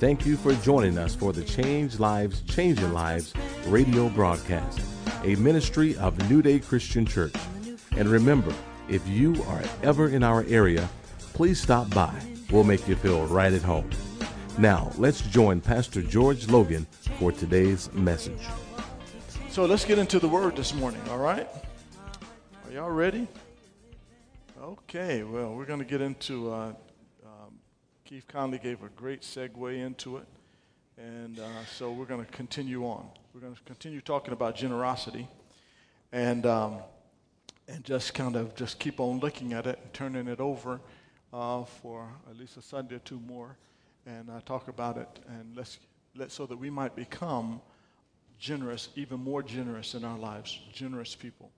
Thank you for joining us for the Change Lives, Changing Lives radio broadcast, a ministry of New Day Christian Church. And remember, if you are ever in our area, please stop by. We'll make you feel right at home. Now, let's join Pastor George Logan for today's message. So let's get into the word this morning, all right? Are y'all ready? Okay, well, we're going to get into. Uh, Keith Conley gave a great segue into it. And uh, so we're going to continue on. We're going to continue talking about generosity and, um, and just kind of just keep on looking at it and turning it over uh, for at least a Sunday or two more and uh, talk about it and let's, let, so that we might become generous, even more generous in our lives, generous people.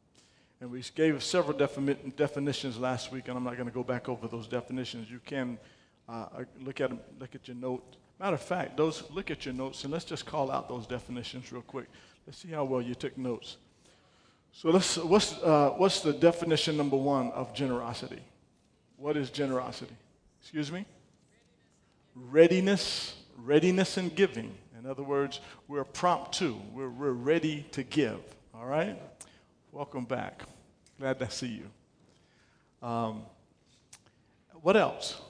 And we gave several defini- definitions last week, and I'm not going to go back over those definitions. You can uh, look at look at your note. Matter of fact, those look at your notes, and let's just call out those definitions real quick. Let's see how well you took notes. So let's, what's, uh, what's the definition number one of generosity? What is generosity? Excuse me? Readiness, readiness in giving. In other words, we're prompt to, we're, we're ready to give. All right? Welcome back. Glad to see you. Um, what else?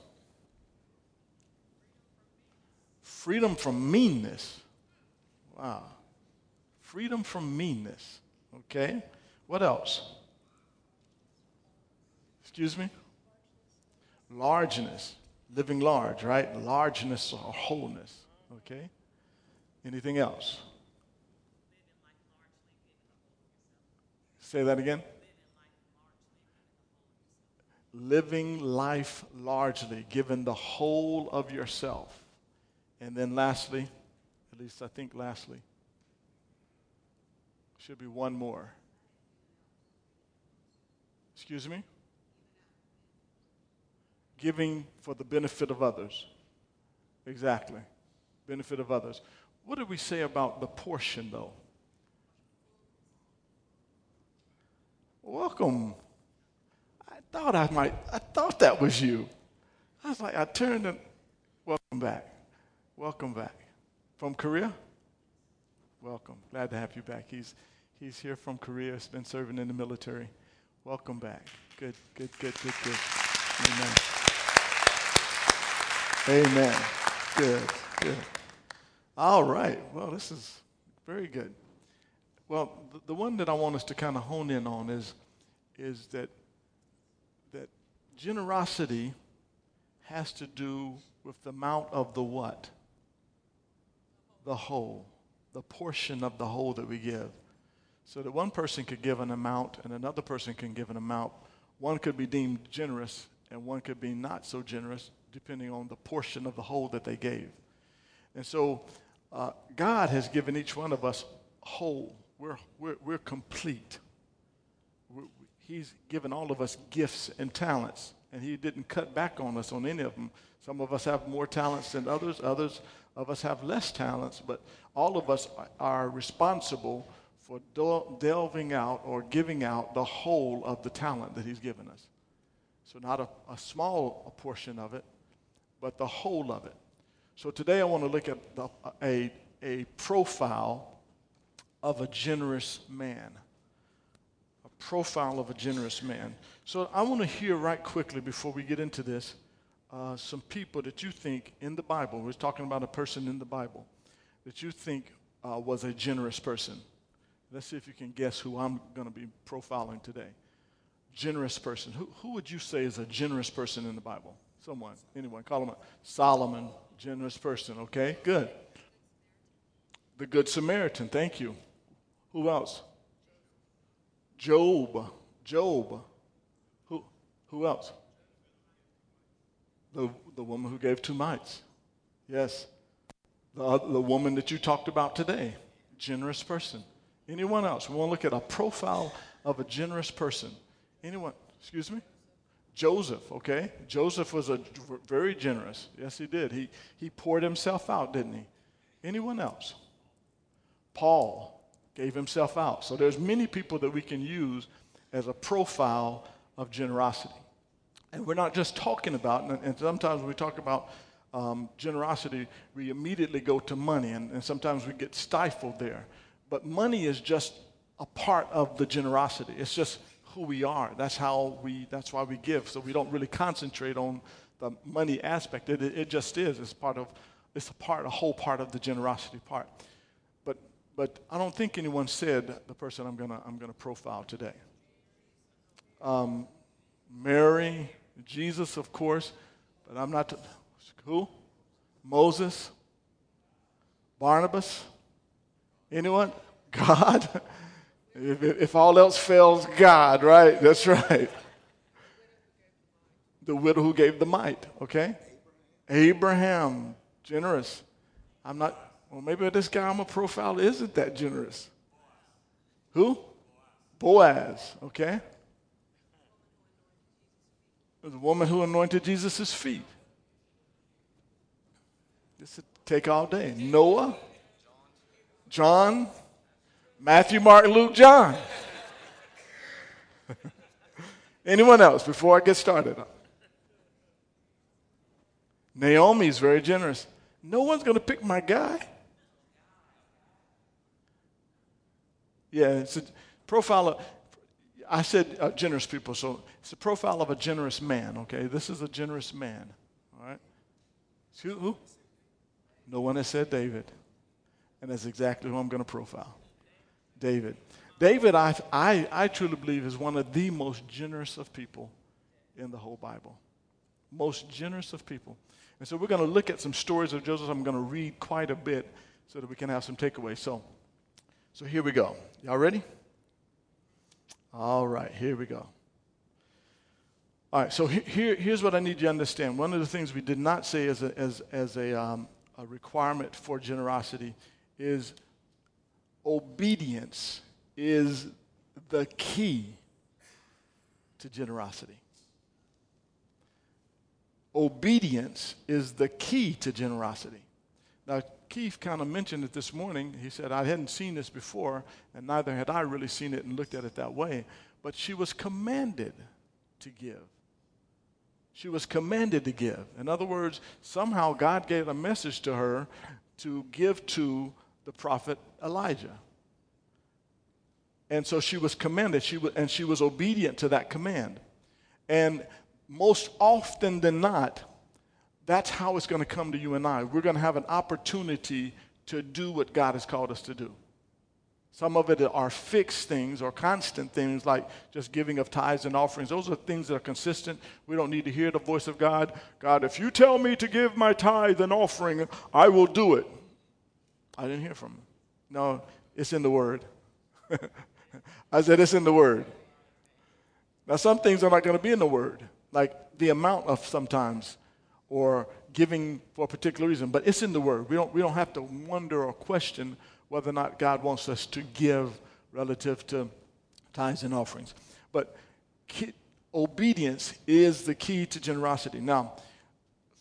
Freedom from meanness. Wow. Freedom from meanness. Okay? What else? Excuse me? Largeness. Living large, right? Largeness or wholeness. Okay? Anything else? Say that again. Living life largely, given the whole of yourself. And then lastly, at least I think lastly, should be one more. Excuse me? Giving for the benefit of others. Exactly. Benefit of others. What did we say about the portion, though? Welcome. I thought I might, I thought that was you. I was like, I turned and, welcome back. Welcome back. From Korea? Welcome. Glad to have you back. He's, he's here from Korea, He's been serving in the military. Welcome back. Good, good, good, good, good. Amen. Amen. Good, good. All right. Well, this is very good. Well, the, the one that I want us to kind of hone in on is, is that, that generosity has to do with the amount of the what? The whole, the portion of the whole that we give. So that one person could give an amount and another person can give an amount. One could be deemed generous and one could be not so generous, depending on the portion of the whole that they gave. And so uh, God has given each one of us whole we're, we're, we're complete. We're, he's given all of us gifts and talents, and He didn't cut back on us on any of them. Some of us have more talents than others, others of us have less talents, but all of us are responsible for delving out or giving out the whole of the talent that He's given us. So, not a, a small portion of it, but the whole of it. So, today I want to look at the, a, a profile of a generous man. Profile of a generous man. So I want to hear right quickly before we get into this uh, some people that you think in the Bible, we're talking about a person in the Bible, that you think uh, was a generous person. Let's see if you can guess who I'm going to be profiling today. Generous person. Who, who would you say is a generous person in the Bible? Someone, anyone, call him a Solomon, generous person, okay? Good. The Good Samaritan, thank you. Who else? Job. Job. Who, who else? The, the woman who gave two mites. Yes. The, the woman that you talked about today. Generous person. Anyone else? We want to look at a profile of a generous person. Anyone? Excuse me? Joseph, okay? Joseph was a very generous. Yes, he did. He, he poured himself out, didn't he? Anyone else? Paul gave himself out. So there's many people that we can use as a profile of generosity. And we're not just talking about, and, sometimes when we talk about um, generosity, we immediately go to money, and, and sometimes we get stifled there. But money is just a part of the generosity. It's just who we are. That's how we. That's why we give. So we don't really concentrate on the money aspect. It, it just is. It's part of. It's a part, a whole part of the generosity part. But I don't think anyone said the person I'm gonna I'm gonna profile today. Um, Mary, Jesus, of course, but I'm not. Who? Moses? Barnabas? Anyone? God? If, if all else fails, God, right? That's right. The widow who gave the mite, okay? Abraham, generous. I'm not, well, maybe this guy I'm a profile isn't that generous. Who? Boaz, okay? The woman who anointed Jesus' feet. This would take all day. Noah, John, Matthew, Mark, Luke, John. Anyone else before I get started? Naomi is very generous. No one's going to pick my guy. Yeah, it's a profile of, I said uh, generous people, so it's a profile of a generous man, okay? This is a generous man, all right? Who? who? No one has said David. And that's exactly who I'm going to profile. David. David, I, I, I truly believe, is one of the most generous of people in the whole Bible. Most generous of people. And so we're going to look at some stories of Joseph. I'm going to read quite a bit so that we can have some takeaways. So, so here we go. Y'all ready? All right, here we go. All right, so here, here's what I need you to understand. One of the things we did not say as a, as, as a, um, a requirement for generosity is obedience is the key to generosity. Obedience is the key to generosity. Now, Keith kind of mentioned it this morning. He said, I hadn't seen this before, and neither had I really seen it and looked at it that way. But she was commanded to give. She was commanded to give. In other words, somehow God gave a message to her to give to the prophet Elijah. And so she was commanded, she was, and she was obedient to that command. And most often than not, that's how it's going to come to you and I. We're going to have an opportunity to do what God has called us to do. Some of it are fixed things or constant things like just giving of tithes and offerings. Those are things that are consistent. We don't need to hear the voice of God. God, if you tell me to give my tithe and offering, I will do it. I didn't hear from him. No, it's in the Word. I said, it's in the Word. Now, some things are not going to be in the Word, like the amount of sometimes, or giving for a particular reason, but it's in the Word. We don't, we don't have to wonder or question whether or not God wants us to give relative to tithes and offerings. But obedience is the key to generosity. Now,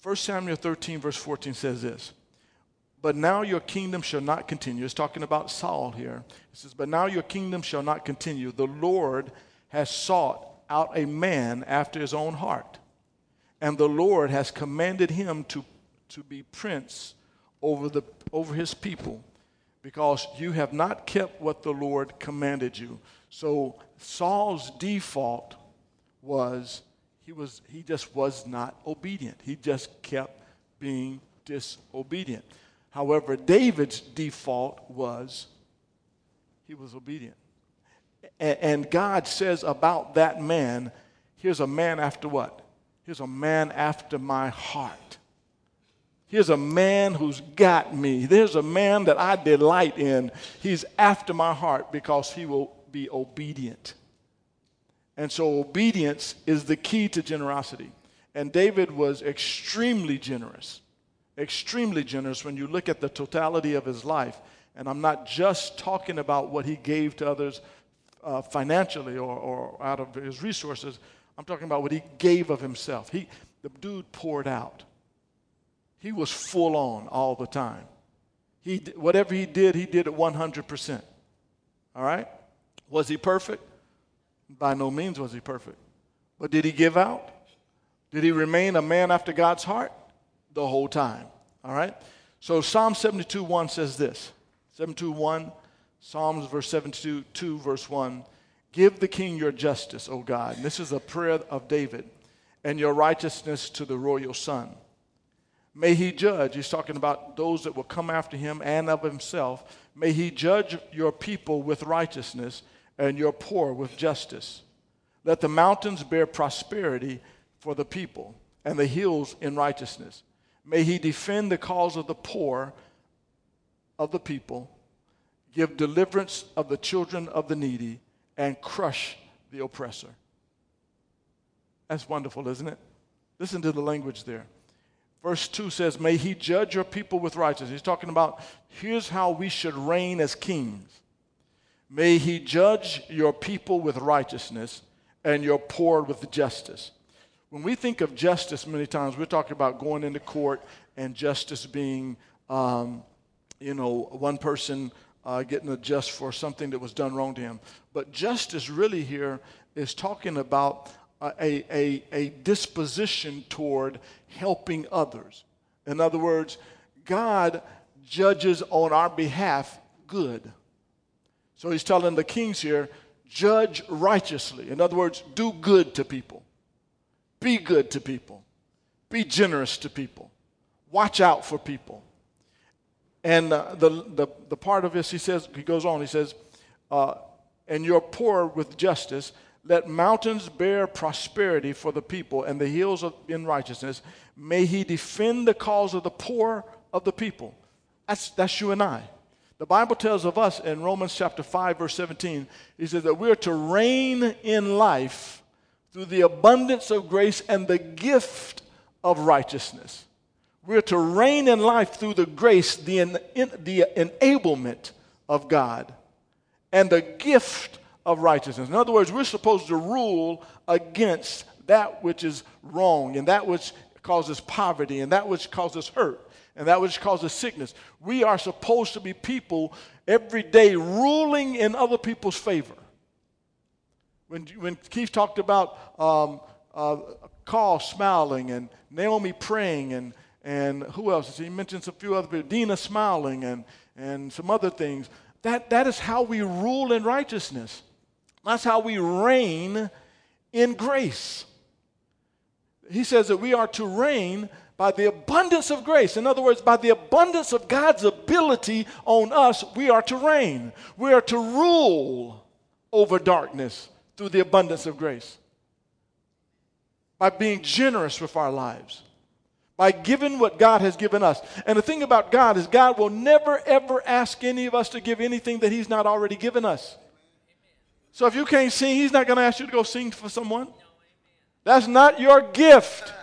1 Samuel 13, verse 14 says this but now your kingdom shall not continue. It's talking about Saul here. It says, But now your kingdom shall not continue. The Lord has sought out a man after his own heart, and the Lord has commanded him to, to be prince over, the, over his people, because you have not kept what the Lord commanded you. So Saul's default was he was he just was not obedient. He just kept being disobedient. However, David's default was he was obedient. And God says about that man, here's a man after what? Here's a man after my heart. Here's a man who's got me. There's a man that I delight in. He's after my heart because he will be obedient. And so, obedience is the key to generosity. And David was extremely generous extremely generous when you look at the totality of his life. And I'm not just talking about what he gave to others uh, financially or, or out of his resources. I'm talking about what he gave of himself. He, the dude poured out. He was full on all the time. He, whatever he did, he did it 100%. All right? Was he perfect? By no means was he perfect. But did he give out? Did he remain a man after God's heart? the whole time. All right? So Psalm 72 1 says this 72 1, Psalms verse 72 2, verse 1. Give the king your justice, O God. And this is a prayer of David, and your righteousness to the royal son. May he judge. He's talking about those that will come after him and of himself. May he judge your people with righteousness and your poor with justice. Let the mountains bear prosperity for the people and the hills in righteousness. May he defend the cause of the poor of the people, give deliverance of the children of the needy, and crush the oppressor. That's wonderful, isn't it? Listen to the language there. Verse 2 says, May he judge your people with righteousness. He's talking about here's how we should reign as kings. May he judge your people with righteousness and your poor with justice. When we think of justice, many times we're talking about going into court and justice being, um, you know, one person uh, getting a just for something that was done wrong to him. But justice really here is talking about a, a, a disposition toward helping others. In other words, God judges on our behalf good. So he's telling the kings here, judge righteously. In other words, do good to people. Be good to people. Be generous to people. Watch out for people. And uh, the, the, the part of this, he says, he goes on, he says, uh, and you're poor with justice. Let mountains bear prosperity for the people and the hills of, in righteousness. May he defend the cause of the poor of the people. That's, that's you and I. The Bible tells of us in Romans chapter 5, verse 17, he says that we're to reign in life through the abundance of grace and the gift of righteousness. We're to reign in life through the grace, the, the enablement of God, and the gift of righteousness. In other words, we're supposed to rule against that which is wrong and that which causes poverty and that which causes hurt and that which causes sickness. We are supposed to be people every day ruling in other people's favor. When, when Keith talked about um, uh, Carl smiling and Naomi praying and, and who else? He mentions a few other people, Dina smiling and, and some other things. That, that is how we rule in righteousness. That's how we reign in grace. He says that we are to reign by the abundance of grace. In other words, by the abundance of God's ability on us, we are to reign. We are to rule over darkness through the abundance of grace. By being generous with our lives. By giving what God has given us. And the thing about God is, God will never, ever ask any of us to give anything that He's not already given us. So if you can't sing, He's not going to ask you to go sing for someone. That's not your gift,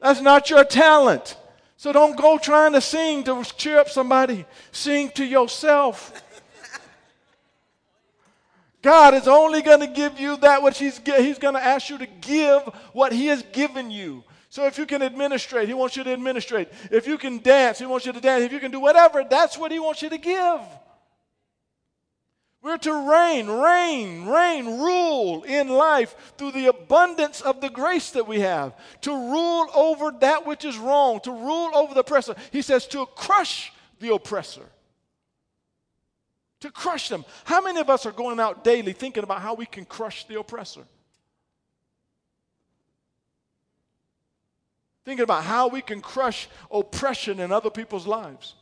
that's not your talent. So don't go trying to sing to cheer up somebody. Sing to yourself. God is only going to give you that which He's, he's going to ask you to give what He has given you. So if you can administrate, He wants you to administrate. If you can dance, He wants you to dance. If you can do whatever, that's what He wants you to give. We're to reign, reign, reign, rule in life through the abundance of the grace that we have. To rule over that which is wrong, to rule over the oppressor. He says to crush the oppressor to crush them. How many of us are going out daily thinking about how we can crush the oppressor? Thinking about how we can crush oppression in other people's lives.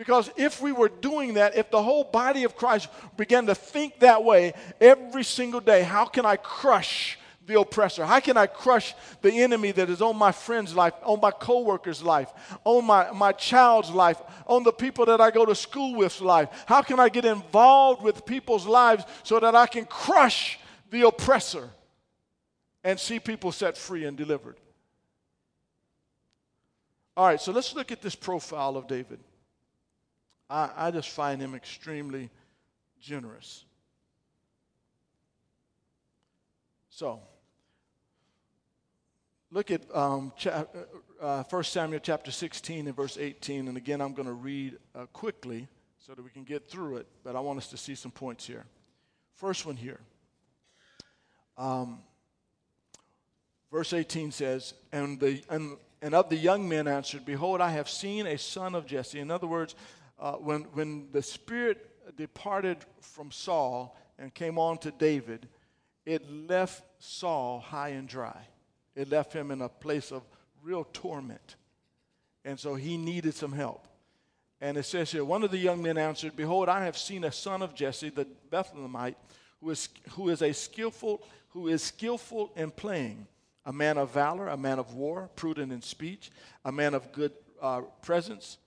Because if we were doing that, if the whole body of Christ began to think that way every single day, how can I crush the oppressor? How can I crush the enemy that is on my friend's life, on my coworker's life, on my, my child's life, on the people that I go to school with's life? How can I get involved with people's lives so that I can crush the oppressor and see people set free and delivered? All right, so let's look at this profile of David. I, I just find him extremely generous. So, Look at um, cha- uh, 1 Samuel chapter 16 and verse 18. And again, I'm going to read uh, quickly so that we can get through it, but I want us to see some points here. First one here. Um, Verse 18 says, and, the, and, and of the young men answered, Behold, I have seen a son of Jesse. In other words, uh, when, when the Spirit departed from Saul and came on to David, it left Saul high and dry. It left him in a place of real torment. And so he needed some help. And it says here, one of the young men answered, Behold, I have seen a son of Jesse, the Bethlehemite, who is, who is a skillful, who is skillful in playing, a man of valor, a man of war, prudent in speech, a man of good uh, presence,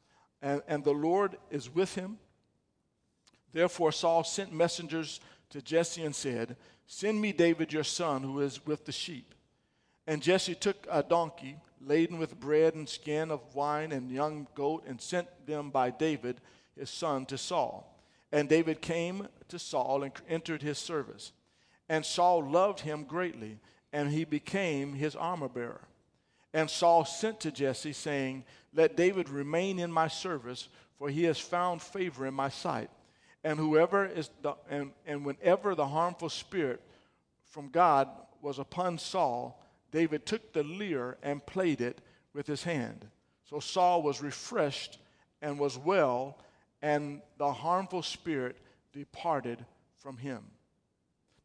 and, and the Lord is with him. Therefore Saul sent messengers to Jesse and said, Send me David your son, who is with the sheep. And Jesse took a donkey laden with bread and skin of wine and young goat and sent them by David, his son, to Saul. And David came to Saul and entered his service. And Saul loved him greatly, and he became his armor bearer. And Saul sent to Jesse, saying, Let David remain in my service, for he has found favor in my sight. And whoever is the, and, and whenever the harmful spirit from God was upon Saul, David took the lyre and played it with his hand. So Saul was refreshed and was well, and the harmful spirit departed from him.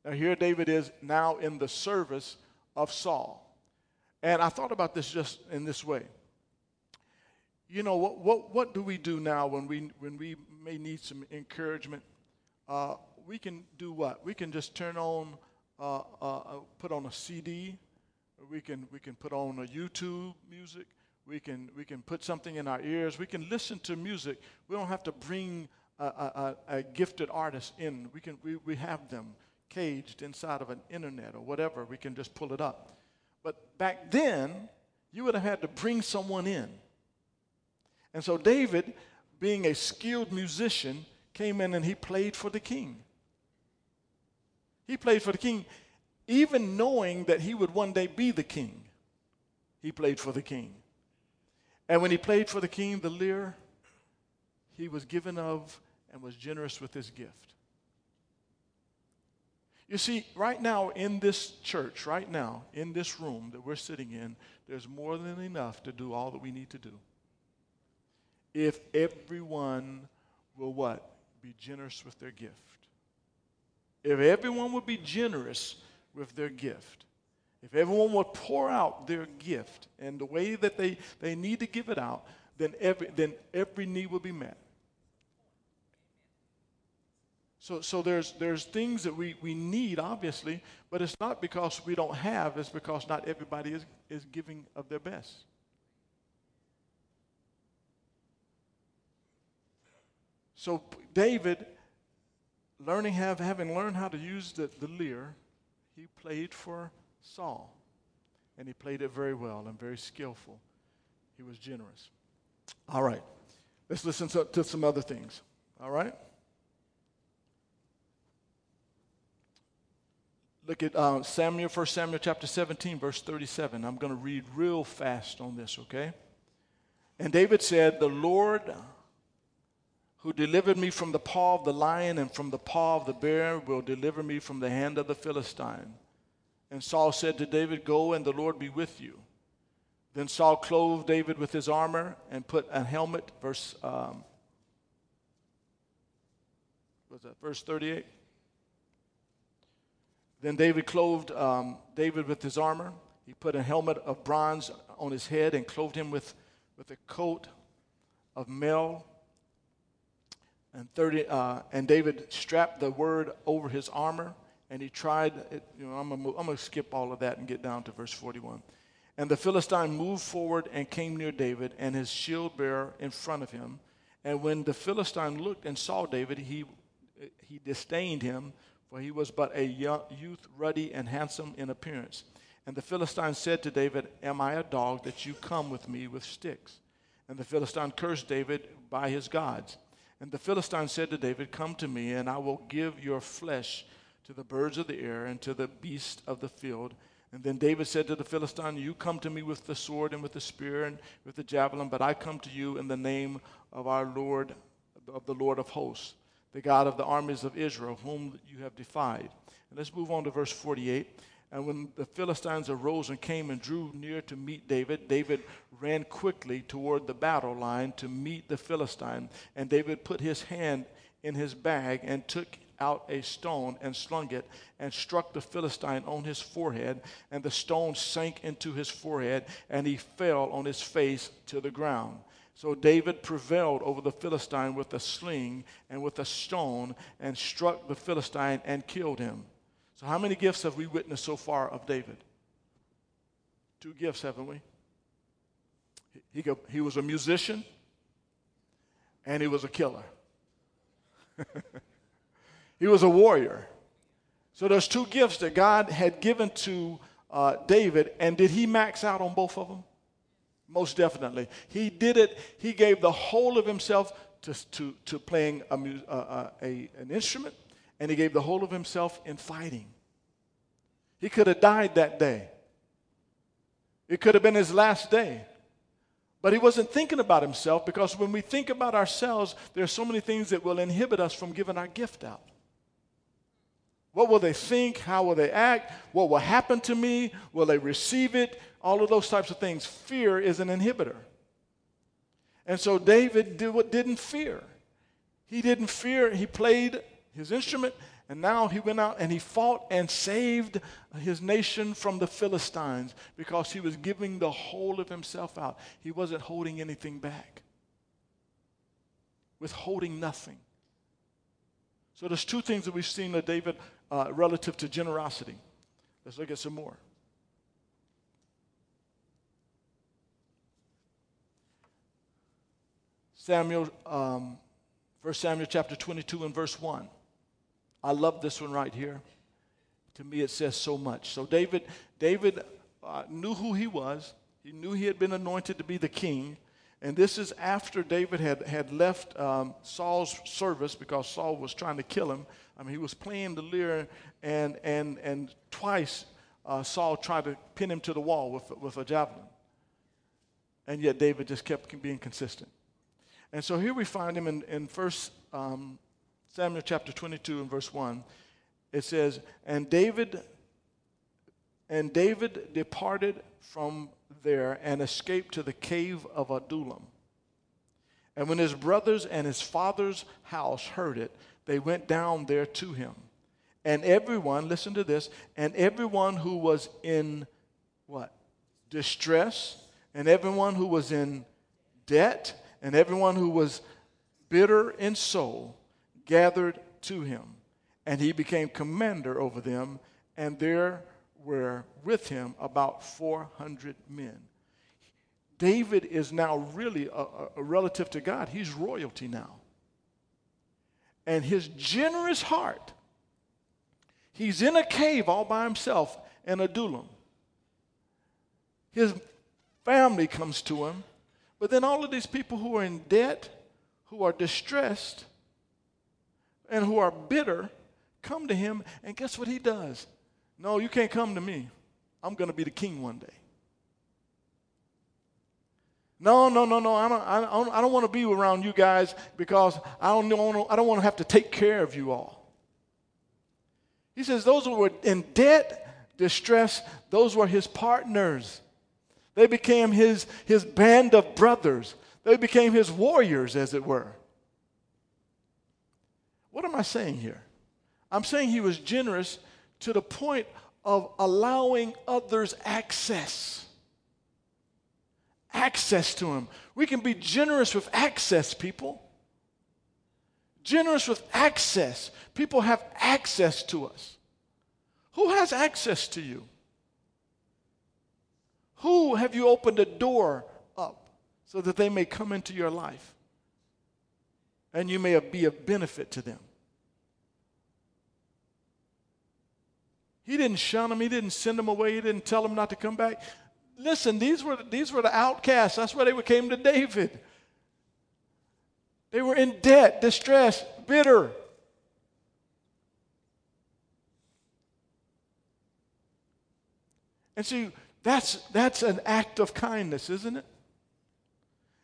Now, here David is now in the service of Saul. And I thought about this just in this way. You know, what, what, what do we do now when we, when we may need some encouragement? Uh, we can do what? We can just turn on, uh, uh, put on a CD we can, we can put on a YouTube music. We can, we can put something in our ears. We can listen to music. We don't have to bring a, a, a gifted artist in. We, can, we, we have them caged inside of an internet or whatever. We can just pull it up. But back then, you would have had to bring someone in. And so David, being a skilled musician, came in and he played for the king. He played for the king even knowing that he would one day be the king, he played for the king. And when he played for the king, the lyre, he was given of and was generous with his gift. You see, right now in this church, right now in this room that we're sitting in, there's more than enough to do all that we need to do. If everyone will what? Be generous with their gift. If everyone would be generous with their gift. If everyone would pour out their gift and the way that they, they need to give it out, then every, then every need will be met. So, so there's, there's things that we, we need, obviously, but it's not because we don't have, it's because not everybody is, is giving of their best. So David, learning have, having learned how to use the, the lyre, he played for Saul. And he played it very well and very skillful. He was generous. All right. Let's listen to, to some other things. All right? Look at uh, Samuel, 1 Samuel chapter 17, verse 37. I'm going to read real fast on this, okay? And David said, The Lord who delivered me from the paw of the lion and from the paw of the bear will deliver me from the hand of the Philistine. And Saul said to David, Go and the Lord be with you. Then Saul clothed David with his armor and put a helmet, verse, um, was that verse 38? Then David clothed um, David with his armor. He put a helmet of bronze on his head and clothed him with, with a coat of mail and, 30, uh, and David strapped the word over his armor, and he tried, it, you know, I'm going to skip all of that and get down to verse 41. And the Philistine moved forward and came near David, and his shield bearer in front of him. And when the Philistine looked and saw David, he, he disdained him, for he was but a young, youth, ruddy and handsome in appearance. And the Philistine said to David, Am I a dog that you come with me with sticks? And the Philistine cursed David by his gods. And the Philistine said to David, Come to me, and I will give your flesh to the birds of the air and to the beasts of the field. And then David said to the Philistine, You come to me with the sword and with the spear and with the javelin, but I come to you in the name of our Lord, of the Lord of hosts, the God of the armies of Israel, whom you have defied. And let's move on to verse 48. And when the Philistines arose and came and drew near to meet David, David ran quickly toward the battle line to meet the Philistine. And David put his hand in his bag and took out a stone and slung it and struck the Philistine on his forehead. And the stone sank into his forehead and he fell on his face to the ground. So David prevailed over the Philistine with a sling and with a stone and struck the Philistine and killed him. So, how many gifts have we witnessed so far of David? Two gifts, haven't we? He, he, he was a musician and he was a killer. he was a warrior. So, there's two gifts that God had given to uh, David, and did he max out on both of them? Most definitely. He did it, he gave the whole of himself to, to, to playing a, uh, a, an instrument and he gave the whole of himself in fighting. He could have died that day. It could have been his last day. But he wasn't thinking about himself because when we think about ourselves, there are so many things that will inhibit us from giving our gift out. What will they think? How will they act? What will happen to me? Will they receive it? All of those types of things. Fear is an inhibitor. And so David did, what didn't fear. He didn't fear. He played his instrument, and now he went out and he fought and saved his nation from the Philistines because he was giving the whole of himself out. He wasn't holding anything back, withholding nothing. So there's two things that we've seen that David uh, relative to generosity. Let's look at some more. Samuel, um, 1 Samuel chapter 22 and verse 1. I love this one right here. To me, it says so much. So David, David uh, knew who he was. He knew he had been anointed to be the king. And this is after David had, had left um, Saul's service because Saul was trying to kill him. I mean, he was playing the lyre, and, and, and twice uh, Saul tried to pin him to the wall with, with a javelin. And yet David just kept being consistent. And so here we find him in, in First um, Samuel chapter 22 and verse 1, it says, And David and David departed from there and escaped to the cave of Adullam. And when his brothers and his father's house heard it, they went down there to him. And everyone, listen to this, and everyone who was in what? Distress, and everyone who was in debt, and everyone who was bitter in soul gathered to him, and he became commander over them, and there were with him about 400 men. David is now really a, a, relative to God. He's royalty now. And his generous heart, he's in a cave all by himself in Adullam. His family comes to him, but then all of these people who are in debt, who are distressed, and who are bitter come to him, and guess what he does? No, you can't come to me. I'm going to be the king one day. No, no, no, no. I don't, I don't, I don't want to be around you guys because I don't, I don't want to have to take care of you all. He says those who were in debt, distress, those were his partners. They became his, his band of brothers. They became his warriors, as it were. What am I saying here? I'm saying he was generous to the point of allowing others access. Access to him. We can be generous with access, people. Generous with access. People have access to us. Who has access to you? Who have you opened a door up so that they may come into your life and you may be of benefit to them? He didn't shun them. He didn't send them away. He didn't tell them not to come back. Listen, these were, these were the outcasts. That's why they came to David. They were in debt, distressed, bitter. And see, that's, that's an act of kindness, isn't it?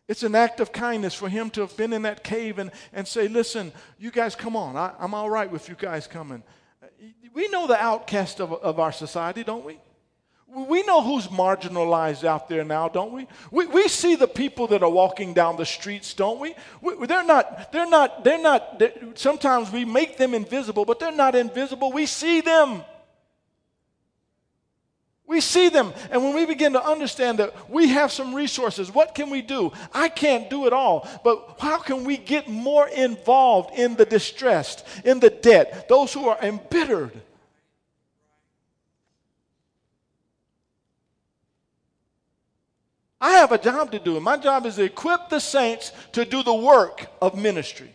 It's an act of kindness for him to have been in that cave and, and say, listen, you guys come on. I, I'm all right with you guys coming We know the outcast of, of our society, don't we? We know who's marginalized out there now, don't we? we? We see the people that are walking down the streets, don't we? we they're not, they're not, they're not, they're, sometimes we make them invisible, but they're not invisible. We see them. We see them. And when we begin to understand that we have some resources, what can we do? I can't do it all, but how can we get more involved in the distressed, in the debt, those who are embittered? I have a job to do. My job is to equip the saints to do the work of ministry.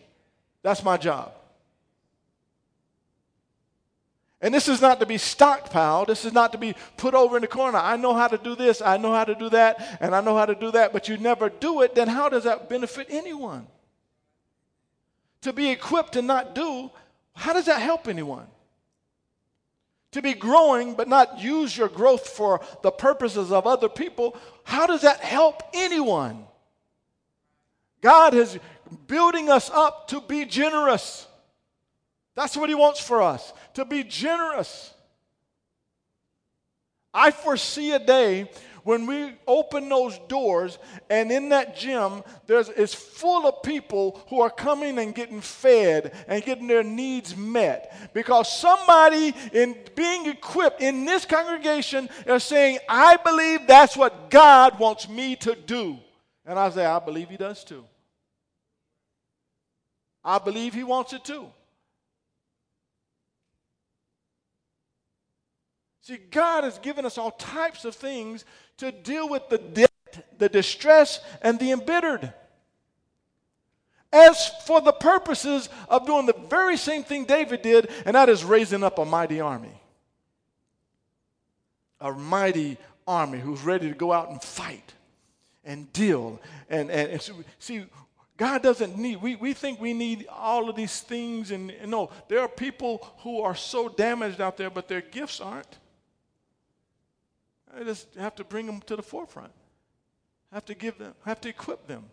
That's my job. And this is not to be stockpiled. This is not to be put over in the corner. I know how to do this, I know how to do that, and I know how to do that, but you never do it, then how does that benefit anyone? To be equipped and not do, how does that help anyone? To be growing but not use your growth for the purposes of other people, how does that help anyone? God is building us up to be generous. That's what He wants for us, to be generous. I foresee a day when we open those doors and in that gym there's it's full of people who are coming and getting fed and getting their needs met. Because somebody in being equipped in this congregation is saying i believe that's what god wants me to do. And i say i believe he does too. I believe he wants it too. See, God has given us all types of things to deal with the debt, the distress, and the embittered. As for the purposes of doing the very same thing David did, and that is raising up a mighty army. A mighty army who's ready to go out and fight and deal. And, and, and so, see, God doesn't need, we, we think we need all of these things. And, and no, there are people who are so damaged out there, but their gifts aren't. I just have to bring them to the forefront. Have to give them, have to equip them.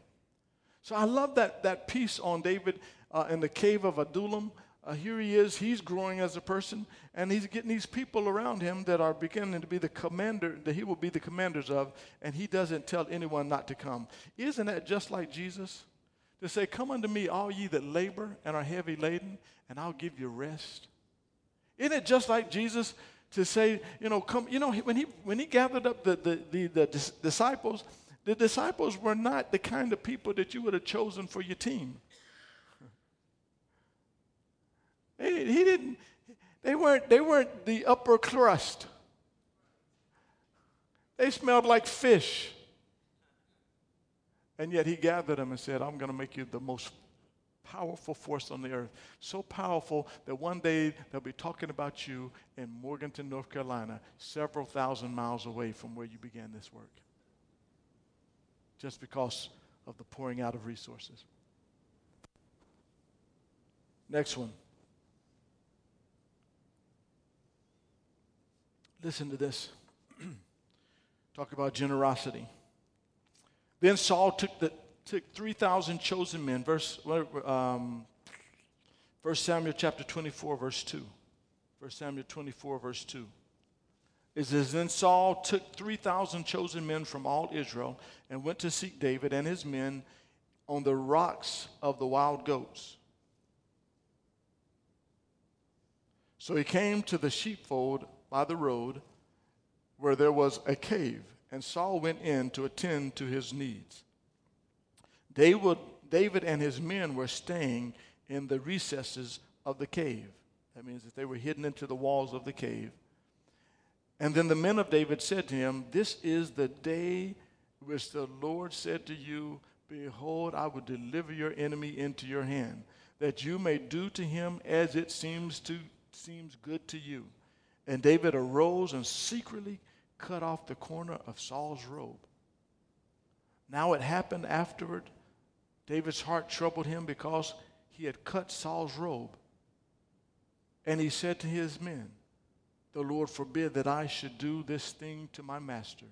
So I love that, that piece on David uh, in the cave of Adullam. Uh, here he is, he's growing as a person, and he's getting these people around him that are beginning to be the commander, that he will be the commanders of, and he doesn't tell anyone not to come. Isn't that just like Jesus? To say, Come unto me, all ye that labor and are heavy laden, and I'll give you rest. Isn't it just like Jesus to say, you know, come, you know, when he, when he gathered up the, the, the, the disciples, the disciples were not the kind of people that you would have chosen for your team. They, he didn't, they weren't, they weren't the upper crust. They smelled like fish. And yet he gathered them and said, I'm going to make you the most powerful force on the earth. So powerful that one day they'll be talking about you in Morganton, North Carolina, several thousand miles away from where you began this work. Just because of the pouring out of resources. Next one. Listen to this. Talk about generosity. Then Saul took the took 3,000 chosen men. Verse, um, 1 Samuel chapter 24, verse 2. 1 Samuel 24, verse 2. It says, Then Saul took 3,000 chosen men from all Israel and went to seek David and his men on the rocks of the wild goats. So he came to the sheepfold by the road where there was a cave, and Saul went in to attend to his needs. David, David and his men were staying in the recesses of the cave. That means that they were hidden into the walls of the cave. And then the men of David said to him, This is the day which the Lord said to you, Behold, I will deliver your enemy into your hand, that you may do to him as it seems to seems good to you. And David arose and secretly cut off the corner of Saul's robe. Now it happened afterward David's heart troubled him because he had cut Saul's robe. And he said to his men, The Lord forbid that I should do this thing to my master,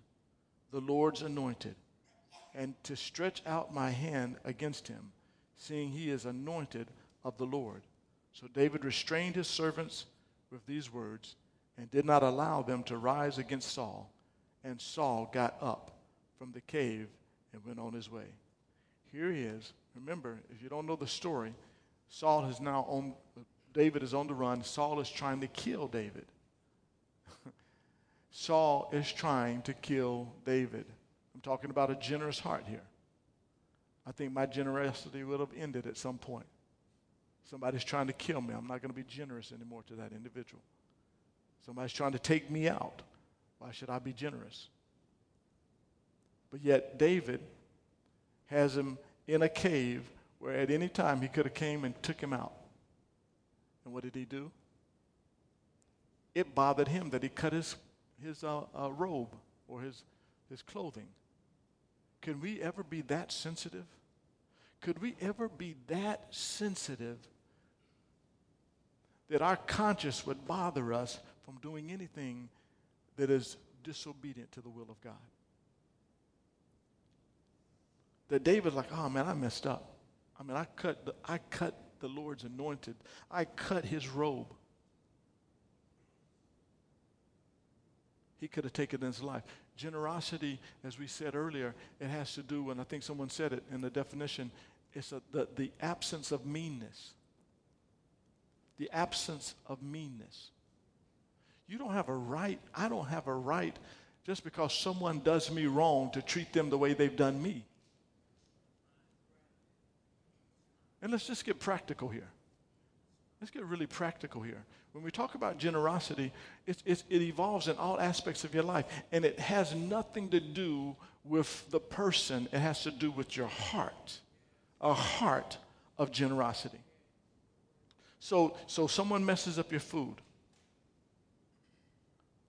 the Lord's anointed, and to stretch out my hand against him, seeing he is anointed of the Lord. So David restrained his servants with these words and did not allow them to rise against Saul. And Saul got up from the cave and went on his way. Here he is. Remember, if you don't know the story, Saul is now on, David is on the run. Saul is trying to kill David. Saul is trying to kill David. I'm talking about a generous heart here. I think my generosity would have ended at some point. Somebody's trying to kill me. I'm not going to be generous anymore to that individual. Somebody's trying to take me out. Why should I be generous? But yet David has him in a cave where at any time he could have came and took him out. And what did he do? It bothered him that he cut his, his uh, uh, robe or his, his clothing. Can we ever be that sensitive? Could we ever be that sensitive that our conscience would bother us from doing anything that is disobedient to the will of God? That David's like, oh man, I messed up. I mean, I cut the, I cut the Lord's anointed. I cut his robe. He could have taken his life. Generosity, as we said earlier, it has to do, and I think someone said it in the definition, it's a, the, the absence of meanness. The absence of meanness. You don't have a right, I don't have a right just because someone does me wrong to treat them the way they've done me. And let's just get practical here. Let's get really practical here. When we talk about generosity, it's, it evolves in all aspects of your life, and it has nothing to do with the person, it has to do with your heart, a heart of generosity. So, so someone messes up your food,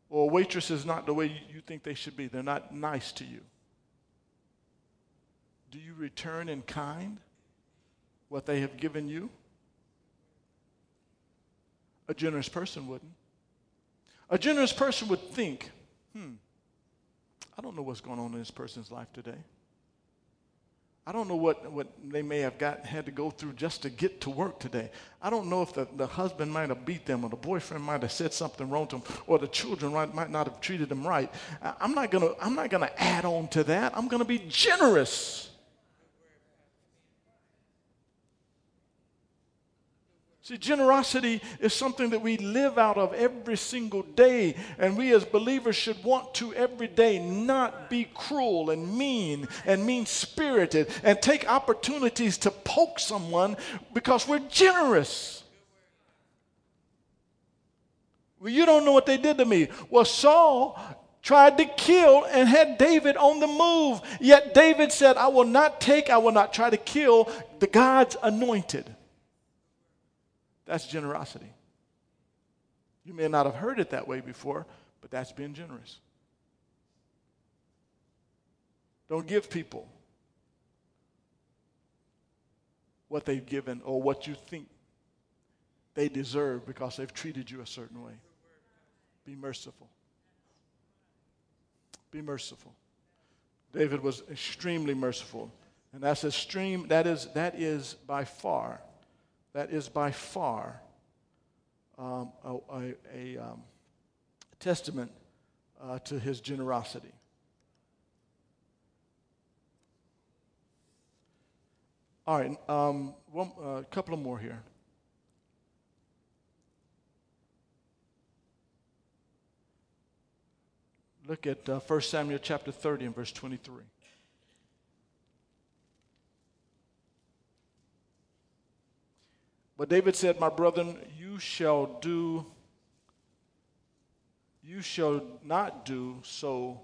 or a waitress is not the way you think they should be, they're not nice to you. Do you return in kind? What they have given you? A generous person wouldn't. A generous person would think, hmm, I don't know what's going on in this person's life today. I don't know what, what they may have got had to go through just to get to work today. I don't know if the, the husband might have beat them or the boyfriend might have said something wrong to them or the children might, might not have treated them right. I'm not gonna I'm not gonna add on to that. I'm gonna be generous. See, generosity is something that we live out of every single day, and we as believers should want to every day not be cruel and mean and mean spirited and take opportunities to poke someone because we're generous. Well, you don't know what they did to me. Well, Saul tried to kill and had David on the move, yet David said, I will not take, I will not try to kill the God's anointed. That's generosity. You may not have heard it that way before, but that's being generous. Don't give people what they've given or what you think they deserve because they've treated you a certain way. Be merciful. Be merciful. David was extremely merciful. And that's extreme, that is, that is by far that is by far um, a, a, a um, testament uh, to his generosity. All right, um, one, uh, a couple of more here. Look at uh, 1 Samuel chapter 30 and verse 23. But David said, My brethren, you shall do, you shall not do so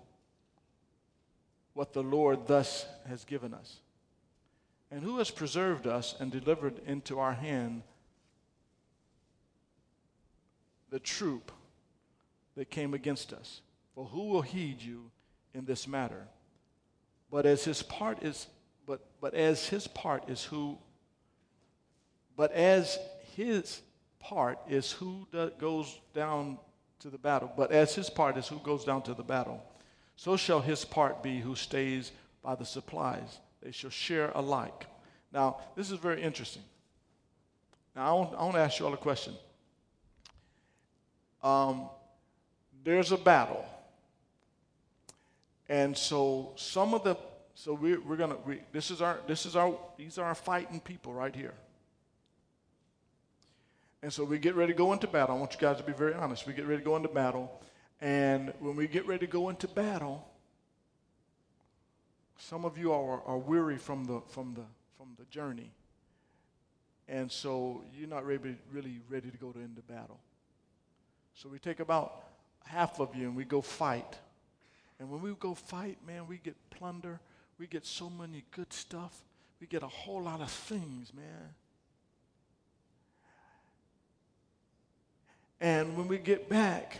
what the Lord thus has given us. And who has preserved us and delivered into our hand the troop that came against us? For who will heed you in this matter? But as his part is, but, but as his part is who but as his part is who goes down to the battle, but as his part is who goes down to the battle, so shall his part be who stays by the supplies. They shall share alike. Now, this is very interesting. Now, I want, I want to ask you all a question. um, there's a battle. And so some of the so we, we're gonna we, this is our this is our these are our fighting people right here. And so we get ready to go into battle. I want you guys to be very honest. We get ready to go into battle, and when we get ready to go into battle, some of you are, are weary from the from the from the journey, and so you're not really really ready to go to into battle. So we take about half of you and we go fight. And when we go fight, man, we get plunder. We get so many good stuff. We get a whole lot of things, man. And when we get back,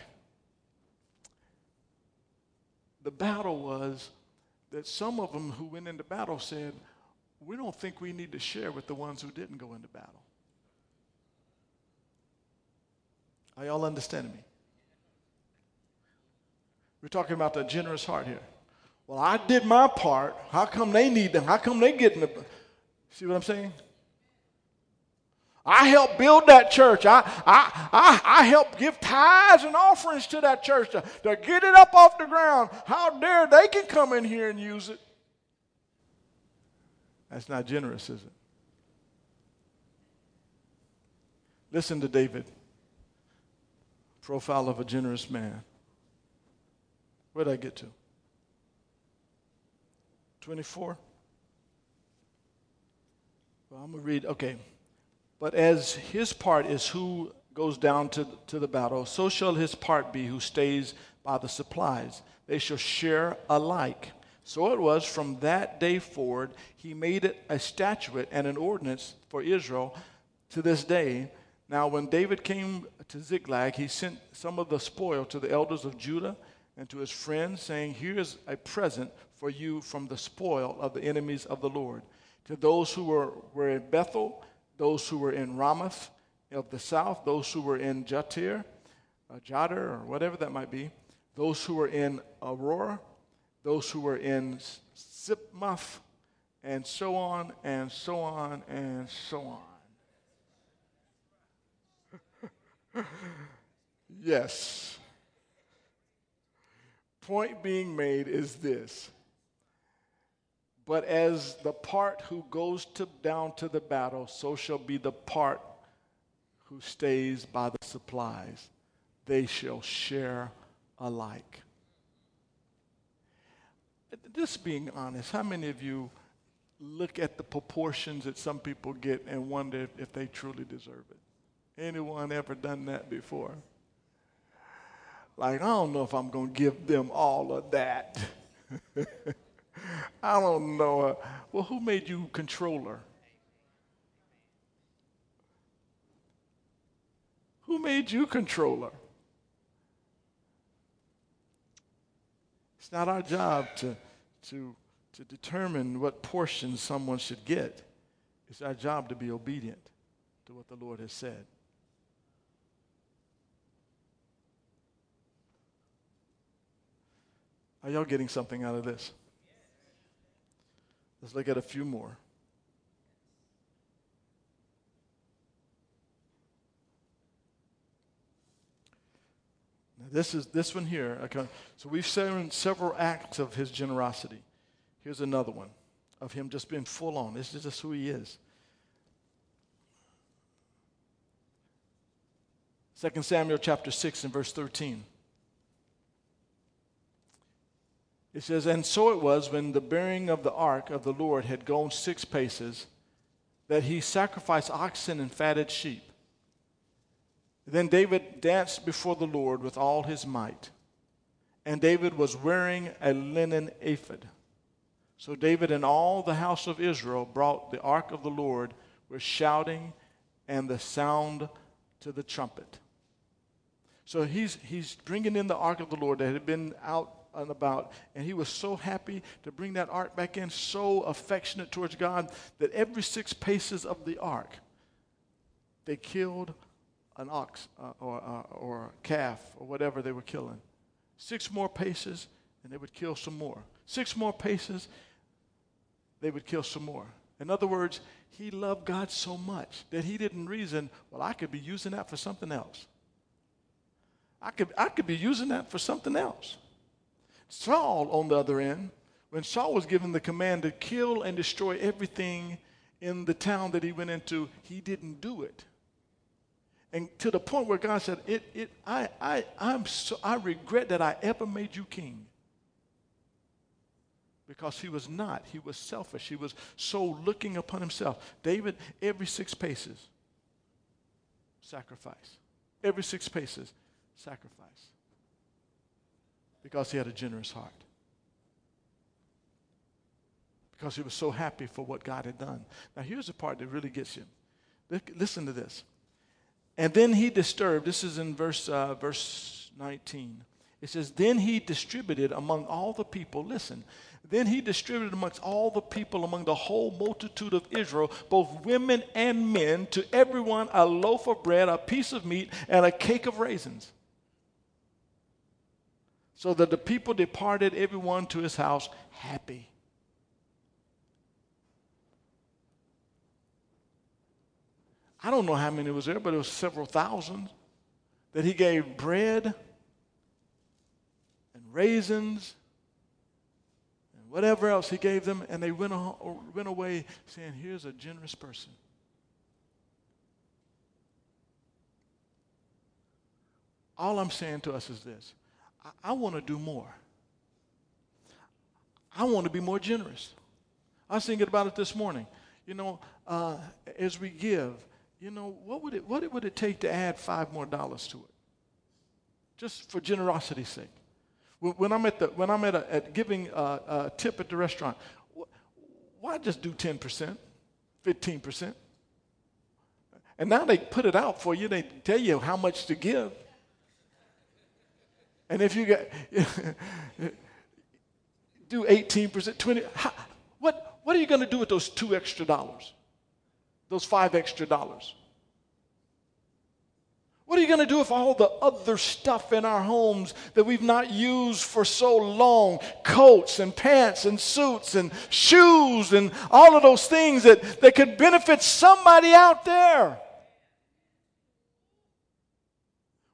the battle was that some of them who went into battle said, We don't think we need to share with the ones who didn't go into battle. Are y'all understanding me? We're talking about the generous heart here. Well, I did my part. How come they need them? How come they getting the. See what I'm saying? I helped build that church. I, I, I, I helped give tithes and offerings to that church to, to get it up off the ground. How dare they can come in here and use it? That's not generous, is it? Listen to David. Profile of a generous man. Where did I get to? 24? Well, I'm going to read, okay. But as his part is who goes down to, to the battle, so shall his part be who stays by the supplies. They shall share alike. So it was from that day forward, he made it a statute and an ordinance for Israel to this day. Now, when David came to Ziklag, he sent some of the spoil to the elders of Judah and to his friends, saying, Here is a present for you from the spoil of the enemies of the Lord. To those who were, were in Bethel, those who were in Ramoth of the south, those who were in Jattir, uh, or whatever that might be, those who were in Aurora, those who were in Siphmoth, and so on, and so on, and so on. yes. Point being made is this. But as the part who goes to, down to the battle, so shall be the part who stays by the supplies. They shall share alike. Just being honest, how many of you look at the proportions that some people get and wonder if, they truly deserve it? Anyone ever done that before? Like, I don't know if I'm going to give them all of that. I don't know. Well, who made you controller? Who made you controller? It's not our job to, to, to determine what portion someone should get. It's our job to be obedient to what the Lord has said. Are y'all getting something out of this? Let's look at a few more. Now this is this one here. Okay. So we've seen several acts of his generosity. Here's another one of him just being full on. This is just who he is. 2 Samuel chapter 6 and verse 13. It says, And so it was when the bearing of the ark of the Lord had gone six paces that he sacrificed oxen and fatted sheep. Then David danced before the Lord with all his might. And David was wearing a linen ephod. So David and all the house of Israel brought the ark of the Lord with shouting and the sound to the trumpet. So he's, he's bringing in the ark of the Lord that had been out and about. And he was so happy to bring that ark back in, so affectionate towards God, that every six paces of the ark, they killed an ox uh, or, uh, or a calf or whatever they were killing. Six more paces, and they would kill some more. Six more paces, they would kill some more. In other words, he loved God so much that he didn't reason, well, I could be using that for something else. I could, I could be using that for something else. Saul, on the other end, when Saul was given the command to kill and destroy everything in the town that he went into, he didn't do it. And to the point where God said, it, it, I, I, I'm so, I regret that I ever made you king. Because he was not. He was selfish. He was so looking upon himself. David, every six paces, sacrifice. Every six paces, sacrifice. Because he had a generous heart. Because he was so happy for what God had done. Now, here's the part that really gets you. Listen to this. And then he disturbed, this is in verse, uh, verse 19. It says, Then he distributed among all the people, listen, then he distributed amongst all the people, among the whole multitude of Israel, both women and men, to everyone a loaf of bread, a piece of meat, and a cake of raisins. So that the people departed, everyone to his house, happy. I don't know how many was there, but it was several thousand that he gave bread and raisins and whatever else he gave them, and they went, went away saying, Here's a generous person. All I'm saying to us is this I, I want to do more. I want to be more generous. I was thinking about it this morning. You know, uh, as we give, you know, what would it, what would it take to add five more dollars to it? Just for generosity's sake. When I'm at, the, when I'm at, a, at giving a, a tip at the restaurant, why just do 10%, 15%? And now they put it out for you. They tell you how much to give. And if you get do 18%, 20, how, what, what are you going to do with those two extra dollars? those five extra dollars? What are you going to do with all the other stuff in our homes that we've not used for so long? Coats and pants and suits and shoes and all of those things that, that could benefit somebody out there.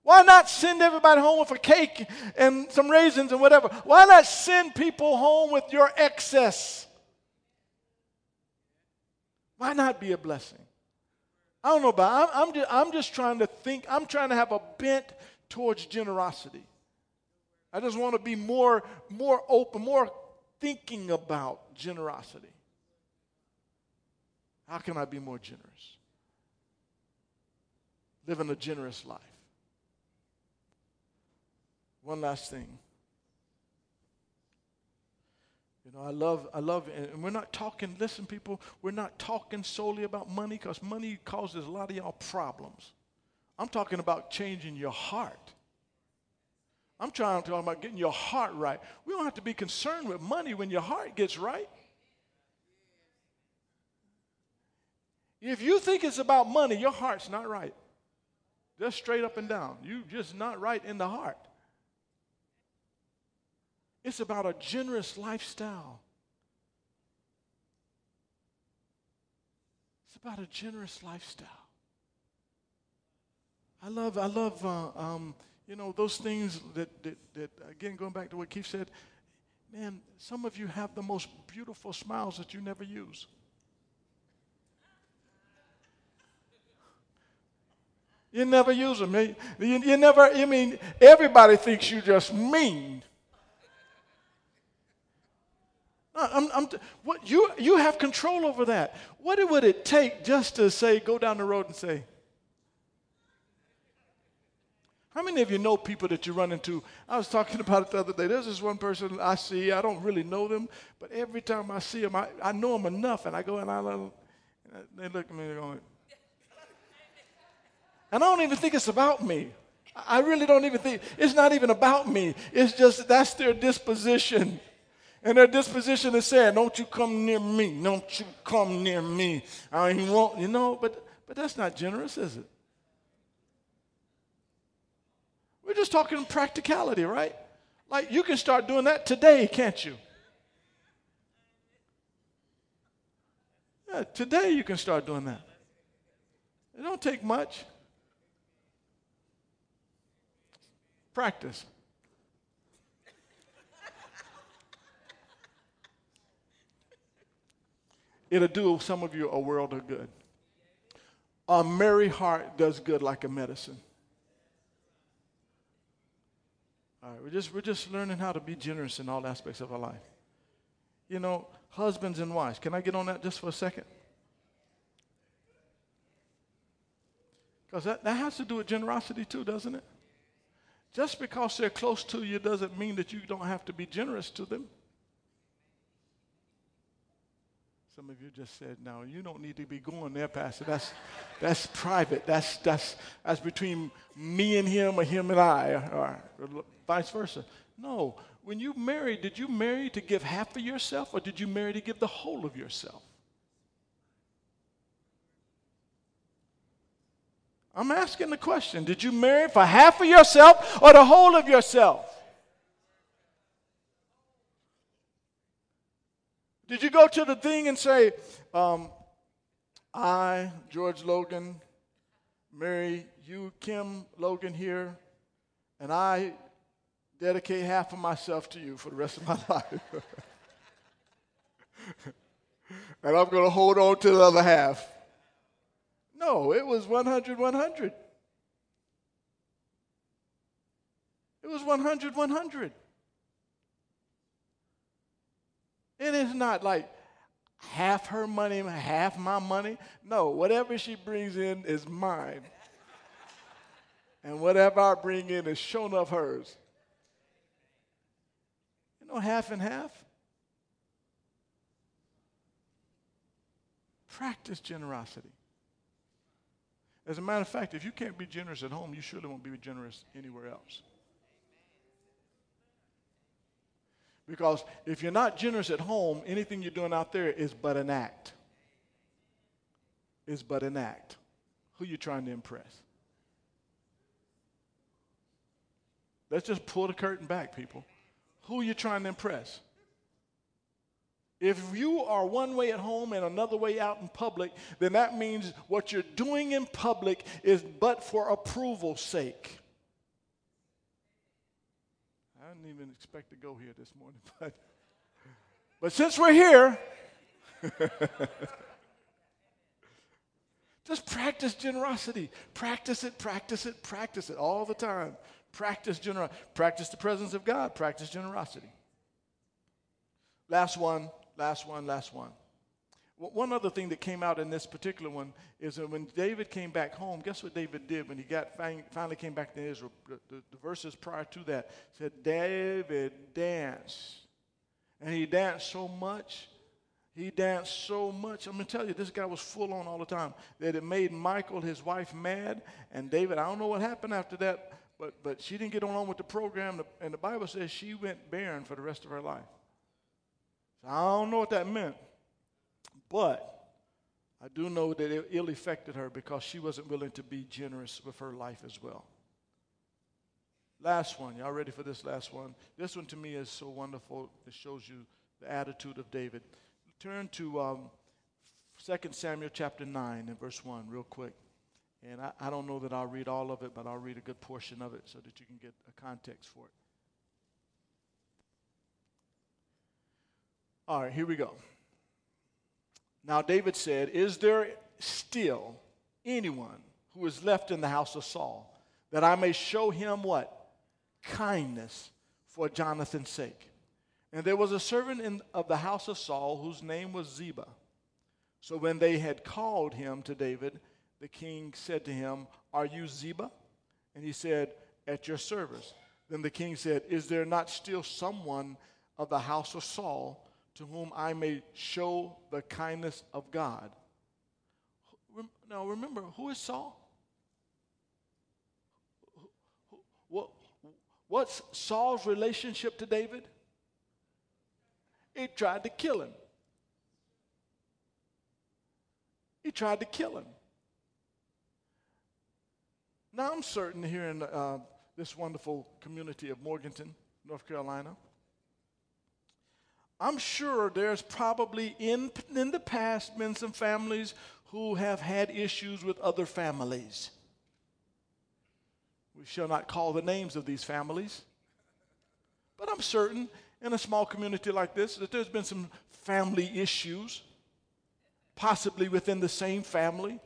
Why not send everybody home with a cake and some raisins and whatever? Why not send people home with your excess? Why not be a blessing? I don't know about I'm, I'm, just, I'm just trying to think, I'm trying to have a bent towards generosity. I just want to be more, more open, more thinking about generosity. How can I be more generous? Living a generous life. One last thing. You know, I love, I love, and we're not talking, listen, people, we're not talking solely about money because money causes a lot of y'all problems. I'm talking about changing your heart. I'm trying to talk about getting your heart right. We don't have to be concerned with money when your heart gets right. If you think it's about money, your heart's not right. Just straight up and down. You just not right in the heart. It's about a generous lifestyle. It's about a generous lifestyle. I love, I love, uh, um, you know, those things that, that, that, again, going back to what Keith said, man, some of you have the most beautiful smiles that you never use. You never use them. You, you never, I mean, everybody thinks you just mean. I'm, I'm, what, you, you have control over that. What would it take just to say, go down the road and say, how many of you know people that you run into? I was talking about it the other day. There's this one person I see. I don't really know them, but every time I see them, I, I know them enough, and I go and I and they look at me and go, and I don't even think it's about me. I really don't even think it's not even about me. It's just that's their disposition. And their disposition is saying, Don't you come near me. Don't you come near me. I ain't want, you know, but, but that's not generous, is it? We're just talking practicality, right? Like you can start doing that today, can't you? Yeah, today you can start doing that. It don't take much. Practice. It'll do some of you a world of good. A merry heart does good like a medicine. All right, we're just, we're just learning how to be generous in all aspects of our life. You know, husbands and wives. Can I get on that just for a second? Because that, that has to do with generosity too, doesn't it? Just because they're close to you doesn't mean that you don't have to be generous to them. Some of you just said, "No, you don't need to be going there, Pastor. That's that's private. That's that's that's between me and him, or him and I, or, or vice versa." No. When you married, did you marry to give half of yourself, or did you marry to give the whole of yourself? I'm asking the question Did you marry for half of yourself or the whole of yourself? Did you go to the thing and say, um, I, George Logan, marry you, Kim Logan here, and I dedicate half of myself to you for the rest of my life. and I'm going to hold on to the other half. No, it was 100 100. It was 100 100. It is not like half her money, half my money. No, whatever she brings in is mine. and whatever I bring in is shown of hers. You know, half and half. Practice generosity. As a matter of fact, if you can't be generous at home, you surely won't be generous anywhere else. Because if you're not generous at home, anything you're doing out there is but an act. Is but an act. Who you trying to impress? Let's just pull the curtain back, people. Who you trying to impress? If you are one way at home and another way out in public, then that means what you're doing in public is but for approval's sake. I didn't even expect to go here this morning, but, but since we're here, just practice generosity. Practice it, practice it, practice it all the time. Practice generosity. Practice the presence of God. Practice generosity. Last one, last one, last one. One other thing that came out in this particular one is that when David came back home, guess what David did when he got finally came back to Israel? The, the, the verses prior to that said David danced, and he danced so much. He danced so much. I'm gonna tell you, this guy was full on all the time that it made Michal his wife, mad. And David, I don't know what happened after that, but but she didn't get on with the program. And the Bible says she went barren for the rest of her life. So I don't know what that meant. But I do know that it ill affected her because she wasn't willing to be generous with her life as well. Last one. Y'all ready for this last one? This one to me is so wonderful. It shows you the attitude of David. Turn to um, 2 Samuel chapter 9 and verse 1 real quick. And I, I don't know that I'll read all of it, but I'll read a good portion of it so that you can get a context for it. All right, here we go. Now, David said, Is there still anyone who is left in the house of Saul that I may show him what? Kindness for Jonathan's sake. And there was a servant in, of the house of Saul whose name was Ziba. So when they had called him to David, the king said to him, Are you Ziba? And he said, At your service. Then the king said, Is there not still someone of the house of Saul to whom I may show the kindness of God. Now remember, who is Saul? What's Saul's relationship to David? He tried to kill him. He tried to kill him. Now I'm certain here in uh, this wonderful community of Morganton, North Carolina, I'm sure there's probably in, in the past been some families who have had issues with other families. We shall not call the names of these families. But I'm certain in a small community like this that there's been some family issues, possibly within the same family.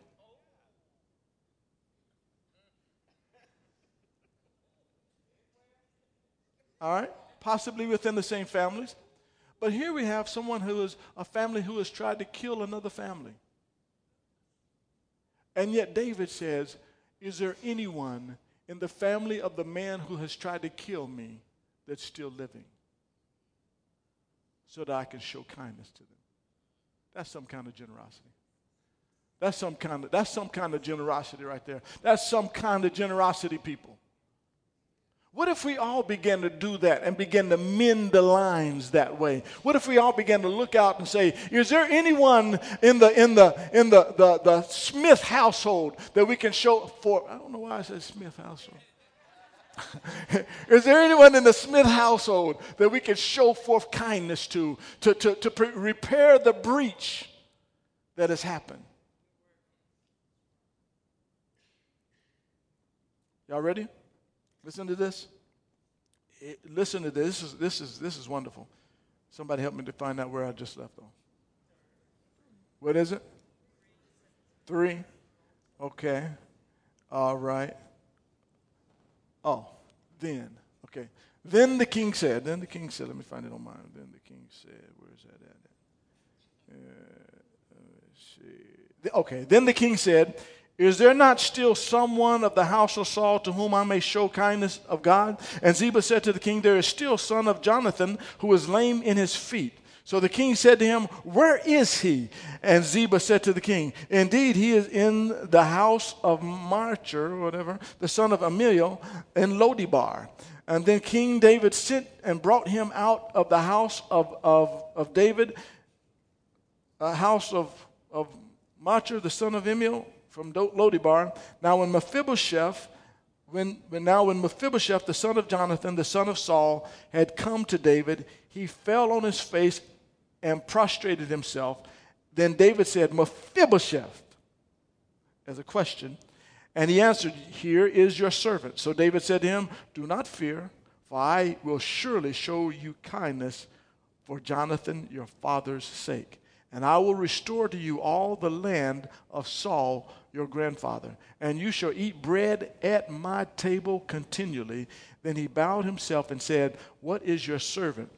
All right? Possibly within the same families. But here we have someone who is a family who has tried to kill another family. And yet David says, Is there anyone in the family of the man who has tried to kill me that's still living? So that I can show kindness to them. That's some kind of generosity. That's some kind of that's some kind of generosity right there. That's some kind of generosity, people. What if we all began to do that and begin to mend the lines that way? What if we all began to look out and say, is there anyone in the in the in the the, the Smith household that we can show for I don't know why I said Smith household. is there anyone in the Smith household that we can show forth kindness to, to, to, to pre- repair the breach that has happened? Y'all ready? Listen to this. It, listen to this. This is, this, is, this is wonderful. Somebody help me to find out where I just left off. What is it? Three? Okay. All right. Oh, then. Okay. Then the king said, then the king said, let me find it on mine. Then the king said, where's that at? Uh. Okay. Then the king said, is there not still someone of the house of Saul to whom I may show kindness of God? And Ziba said to the king, There is still son of Jonathan who is lame in his feet. So the king said to him, Where is he? And Ziba said to the king, Indeed, he is in the house of Machir, whatever, the son of Ammiel, in Lo Debar. And then King David sent and brought him out of the house of, of, of David, a house of, of Machir, the son of Ammiel, from Lo Debar. Now, when Mephibosheth, when, when now when Mephibosheth, the son of Jonathan, the son of Saul, had come to David, he fell on his face and prostrated himself. Then David said, Mephibosheth, as a question. And he answered, Here is your servant. So David said to him, Do not fear, for I will surely show you kindness for Jonathan your father's sake. And I will restore to you all the land of Saul your grandfather, and you shall eat bread at my table continually. Then he bowed himself and said, What is your servant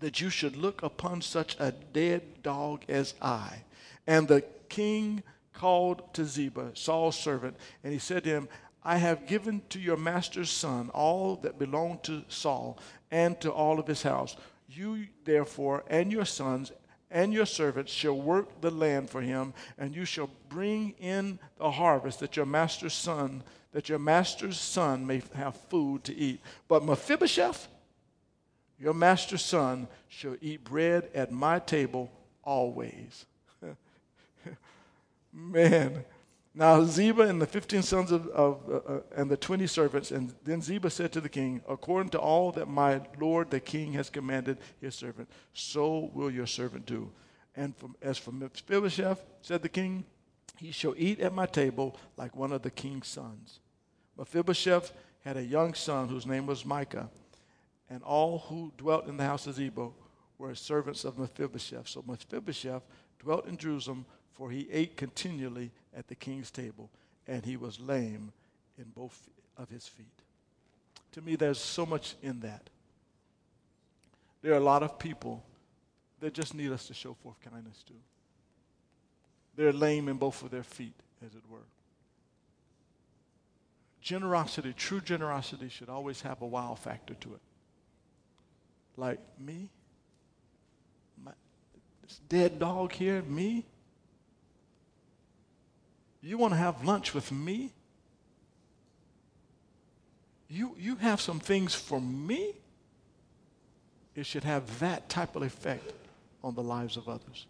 that you should look upon such a dead dog as I? And the king called to Ziba, Saul's servant, and he said to him, I have given to your master's son all that belonged to Saul and to all of his house. You, therefore, and your sons and your servants shall work the land for him, and you shall bring in the harvest that your master's son, that your master's son may have food to eat. But Mephibosheth, your master's son, shall eat bread at my table always. Man, now Ziba and the fifteen sons of, of uh, and the twenty servants, and then Ziba said to the king, "According to all that my lord the king has commanded his servant, so will your servant do." And from, as for Mephibosheth, said the king, he shall eat at my table like one of the king's sons. Mephibosheth had a young son whose name was Micah, and all who dwelt in the house of Ziba were servants of Mephibosheth. So Mephibosheth dwelt in Jerusalem for he ate continually at the king's table, and he was lame in both of his feet. To me, there's so much in that. There are a lot of people that just need us to show forth kindness to. They're lame in both of their feet, as it were. Generosity, true generosity, should always have a wow factor to it. Like me, my, this dead dog here, me, you want to have lunch with me? You, you have some things for me? It should have that type of effect on the lives of others.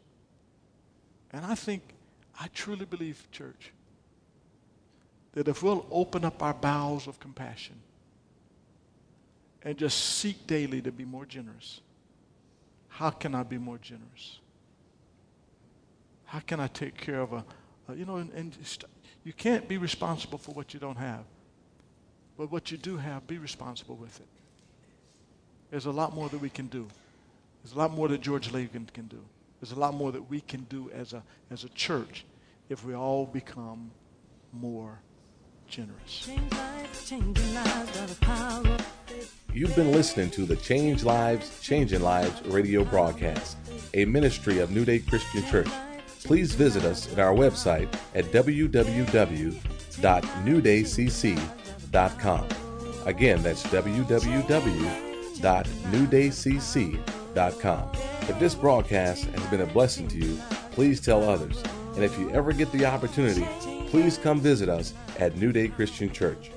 And I think, I truly believe, church, that if we'll open up our bowels of compassion and just seek daily to be more generous, how can I be more generous? How can I take care of a uh, you know, and, and you can't be responsible for what you don't have. But what you do have, be responsible with it. There's a lot more that we can do. There's a lot more that George Logan can do. There's a lot more that we can do as a, as a church if we all become more generous. You've been listening to the Change Lives, Changing Lives radio broadcast, a ministry of New Day Christian Church. Please visit us at our website at www.newdaycc.com. Again, that's www.newdaycc.com. If this broadcast has been a blessing to you, please tell others. And if you ever get the opportunity, please come visit us at New Day Christian Church.